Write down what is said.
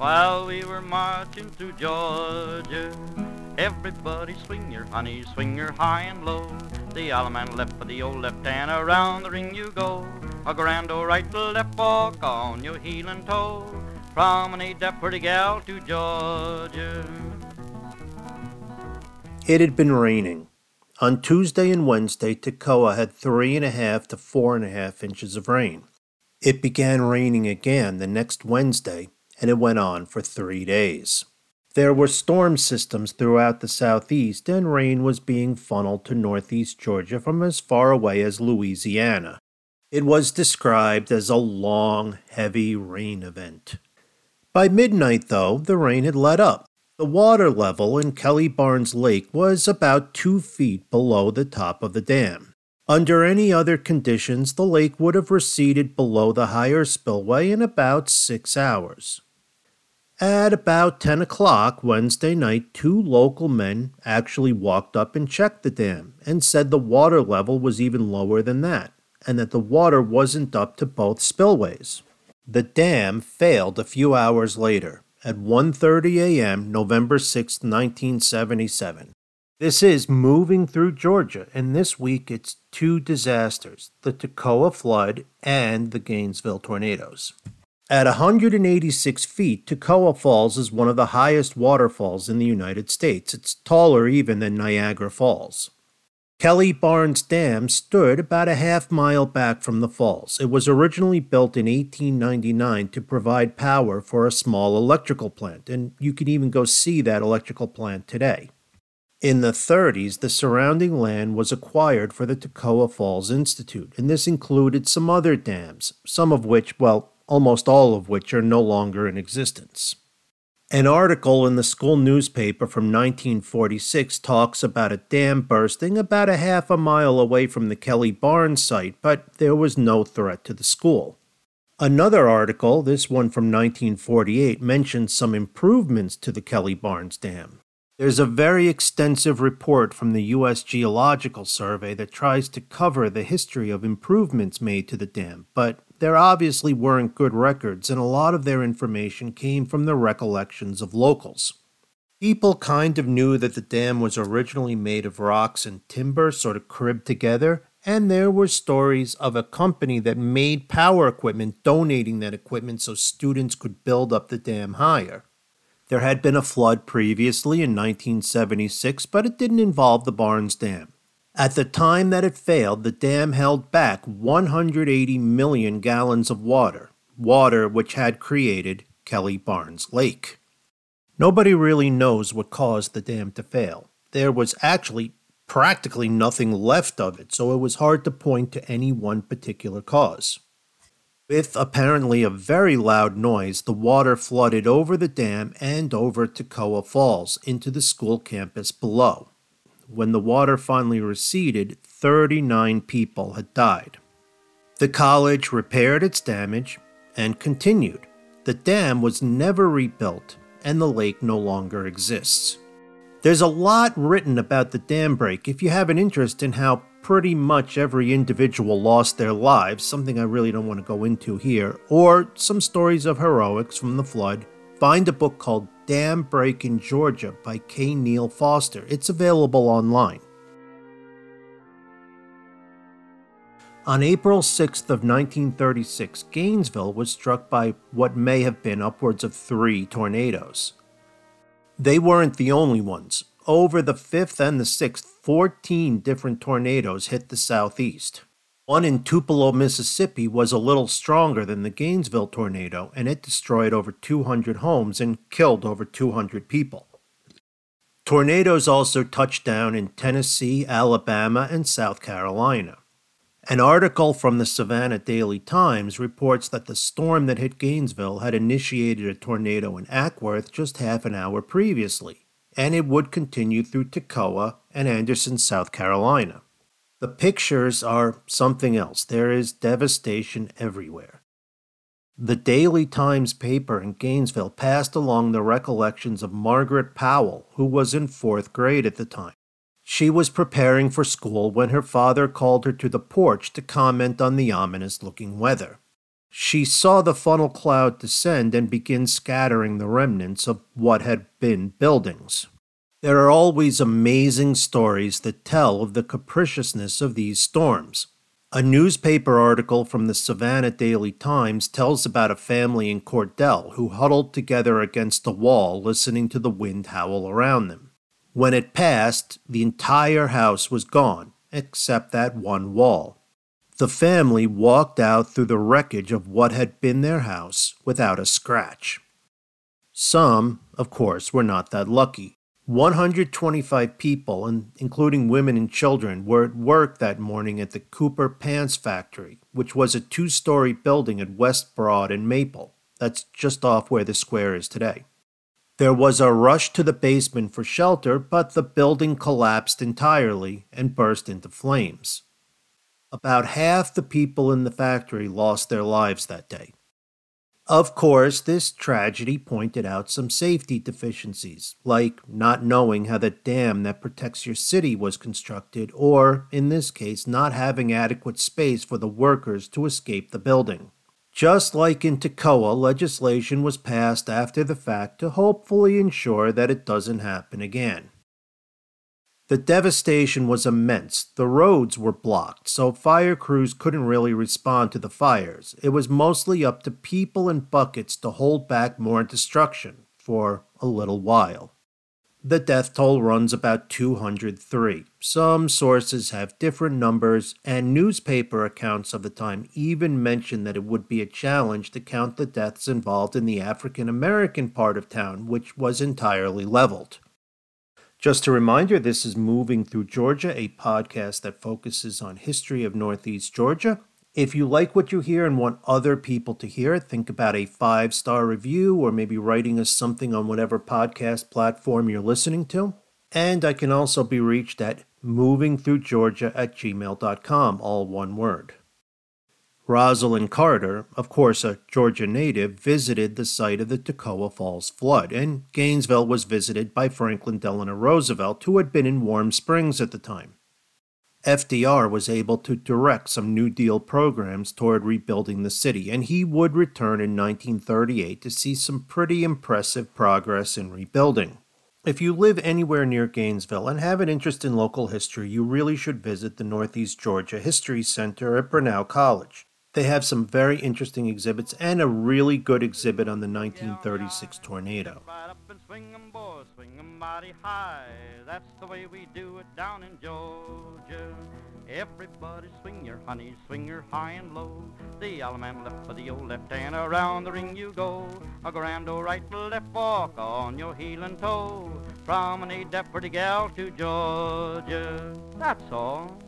while we were marching through Georgia. Everybody swing your honey, swing your high and low. The Allemande left for the old left hand, around the ring you go. A grand old right to left walk on your heel and toe. Promenade that pretty gal to Georgia. It had been raining. On Tuesday and Wednesday, Toccoa had three and a half to four and a half inches of rain. It began raining again the next Wednesday, and it went on for three days. There were storm systems throughout the southeast, and rain was being funneled to northeast Georgia from as far away as Louisiana. It was described as a long, heavy rain event. By midnight, though, the rain had let up. The water level in Kelly Barnes Lake was about two feet below the top of the dam. Under any other conditions, the lake would have receded below the higher spillway in about six hours. At about 10 o'clock Wednesday night, two local men actually walked up and checked the dam and said the water level was even lower than that, and that the water wasn't up to both spillways. The dam failed a few hours later, at 1:30 a.m. November 6, 1977. This is moving through Georgia, and this week it's two disasters, the Toccoa flood and the Gainesville tornadoes. At 186 feet, Toccoa Falls is one of the highest waterfalls in the United States. It's taller even than Niagara Falls. Kelly Barnes Dam stood about a half mile back from the falls. It was originally built in 1899 to provide power for a small electrical plant, and you can even go see that electrical plant today. In the 30s, the surrounding land was acquired for the Toccoa Falls Institute, and this included some other dams, some of which, well, almost all of which are no longer in existence. An article in the school newspaper from 1946 talks about a dam bursting about a half a mile away from the Kelly Barnes site, but there was no threat to the school. Another article, this one from 1948, mentions some improvements to the Kelly Barnes Dam. There's a very extensive report from the U.S. Geological Survey that tries to cover the history of improvements made to the dam, but there obviously weren't good records, and a lot of their information came from the recollections of locals. People kind of knew that the dam was originally made of rocks and timber, sort of cribbed together, and there were stories of a company that made power equipment donating that equipment so students could build up the dam higher. There had been a flood previously in 1976, but it didn't involve the Barnes Dam. At the time that it failed, the dam held back 180 million gallons of water, water which had created Kelly Barnes Lake. Nobody really knows what caused the dam to fail. There was actually practically nothing left of it, so it was hard to point to any one particular cause. With apparently a very loud noise, the water flooded over the dam and over Toccoa Falls into the school campus below. When the water finally receded, 39 people had died. The college repaired its damage and continued. The dam was never rebuilt, and the lake no longer exists. There's a lot written about the dam break if you have an interest in how pretty much every individual lost their lives, something I really don't want to go into here, or some stories of heroics from the flood, find a book called Dam Break in Georgia by K. Neill Foster. It's available online. On April 6th of 1936, Gainesville was struck by what may have been upwards of three tornadoes. They weren't the only ones. Over the 5th and the 6th, 14 different tornadoes hit the southeast. One in Tupelo, Mississippi was a little stronger than the Gainesville tornado, and it destroyed over 200 homes and killed over 200 people. Tornadoes also touched down in Tennessee, Alabama, and South Carolina. An article from the Savannah Daily Times reports that the storm that hit Gainesville had initiated a tornado in Acworth just half an hour previously and it would continue through Toccoa and Anderson, South Carolina. The pictures are something else. There is devastation everywhere. The Daily Times paper in Gainesville passed along the recollections of Margaret Powell, who was in fourth grade at the time. She was preparing for school when her father called her to the porch to comment on the ominous looking weather. She saw the funnel cloud descend and begin scattering the remnants of what had been buildings. There are always amazing stories that tell of the capriciousness of these storms. A newspaper article from the Savannah Daily Times tells about a family in Cordell who huddled together against a wall listening to the wind howl around them. When it passed, the entire house was gone, except that one wall. The family walked out through the wreckage of what had been their house without a scratch. Some, of course, were not that lucky. 125 people, including women and children, were at work that morning at the Cooper Pants Factory, which was a two story building at West Broad and Maple. That's just off where the square is today. There was a rush to the basement for shelter, but the building collapsed entirely and burst into flames. About half the people in the factory lost their lives that day. Of course, this tragedy pointed out some safety deficiencies, like not knowing how the dam that protects your city was constructed, or, in this case, not having adequate space for the workers to escape the building. Just like in Toccoa, legislation was passed after the fact to hopefully ensure that it doesn't happen again. The devastation was immense. The roads were blocked, so fire crews couldn't really respond to the fires. It was mostly up to people and buckets to hold back more destruction for a little while. The death toll runs about 203. Some sources have different numbers, and newspaper accounts of the time even mention that it would be a challenge to count the deaths involved in the African American part of town, which was entirely leveled. Just a reminder this is Moving Through Georgia, a podcast that focuses on history of Northeast Georgia. If you like what you hear and want other people to hear it, think about a five star review or maybe writing us something on whatever podcast platform you're listening to. And I can also be reached at movingthroughgeorgia at gmail.com, all one word. Rosalynn Carter, of course a Georgia native, visited the site of the Toccoa Falls flood, and Gainesville was visited by Franklin Delano Roosevelt, who had been in Warm Springs at the time. FDR was able to direct some New Deal programs toward rebuilding the city, and he would return in 1938 to see some pretty impressive progress in rebuilding. If you live anywhere near Gainesville and have an interest in local history, you really should visit the Northeast Georgia History Center at Brenau College. They have some very interesting exhibits and a really good exhibit on the 1936 tornado. That's the way we do it down in Georgia. Everybody swing your honey, swing your high and low. The left for the old left hand, around the ring you go. A grand old right left walk on your heel and toe. From an Deptford gal to Georgia. That's all.